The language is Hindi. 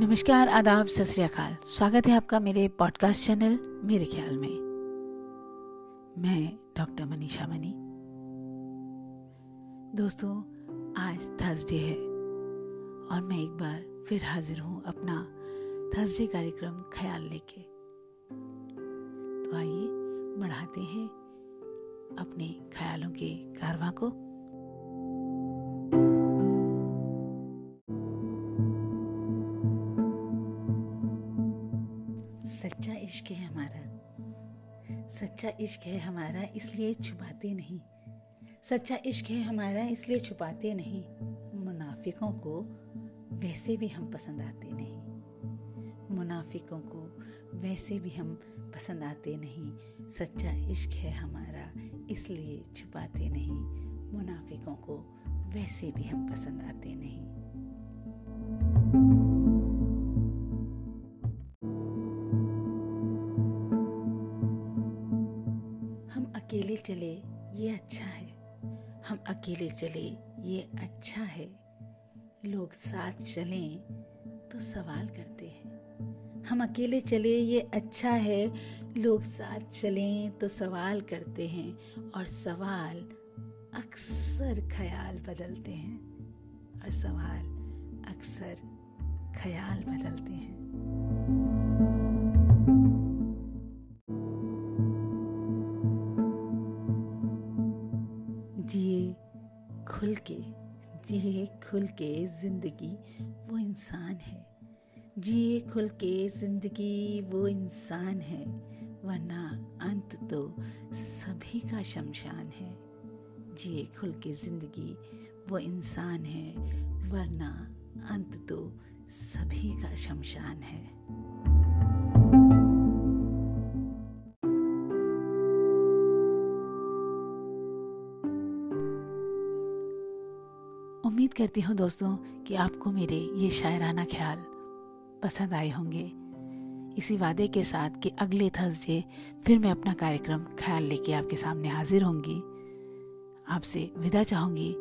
नमस्कार, आदाब सत स्वागत है आपका मेरे पॉडकास्ट चैनल मेरे ख्याल में। मैं डॉक्टर मनीषा मनी। दोस्तों, आज थर्सडे है और मैं एक बार फिर हाजिर हूँ अपना थर्सडे कार्यक्रम ख्याल लेके। तो आइए बढ़ाते हैं अपने ख्यालों के कारवा को। सच्चा इश्क है हमारा। सच्चा इश्क है हमारा, इसलिए छुपाते नहीं। सच्चा इश्क है हमारा, इसलिए छुपाते नहीं। मुनाफिकों को वैसे भी हम पसंद आते नहीं। मुनाफिकों को वैसे भी हम पसंद आते नहीं। सच्चा इश्क है हमारा, इसलिए छुपाते नहीं। मुनाफिकों को वैसे भी हम पसंद आते नहीं। अकेले चले, ये अच्छा है। हम अकेले चले, ये अच्छा है। लोग साथ चलें तो सवाल करते हैं। हम अकेले चले, ये अच्छा है। लोग साथ चलें तो सवाल करते हैं। और सवाल अक्सर ख्याल बदलते हैं। और सवाल अक्सर ख्याल बदलते हैं। खुल के, जिए खुल के ज़िंदगी, वो इंसान है। जिए खुल के ज़िंदगी, वो इंसान है। वरना अंत तो सभी का शमशान है। जिए खुल के ज़िंदगी, वो इंसान है। वरना अंत तो सभी का शमशान है। उम्मीद करती हूँ दोस्तों कि आपको मेरे ये शायराना ख्याल पसंद आए होंगे। इसी वादे के साथ कि अगले थर्सडे फिर मैं अपना कार्यक्रम ख्याल लेके आपके सामने हाजिर होंगी। आपसे विदा चाहूँगी।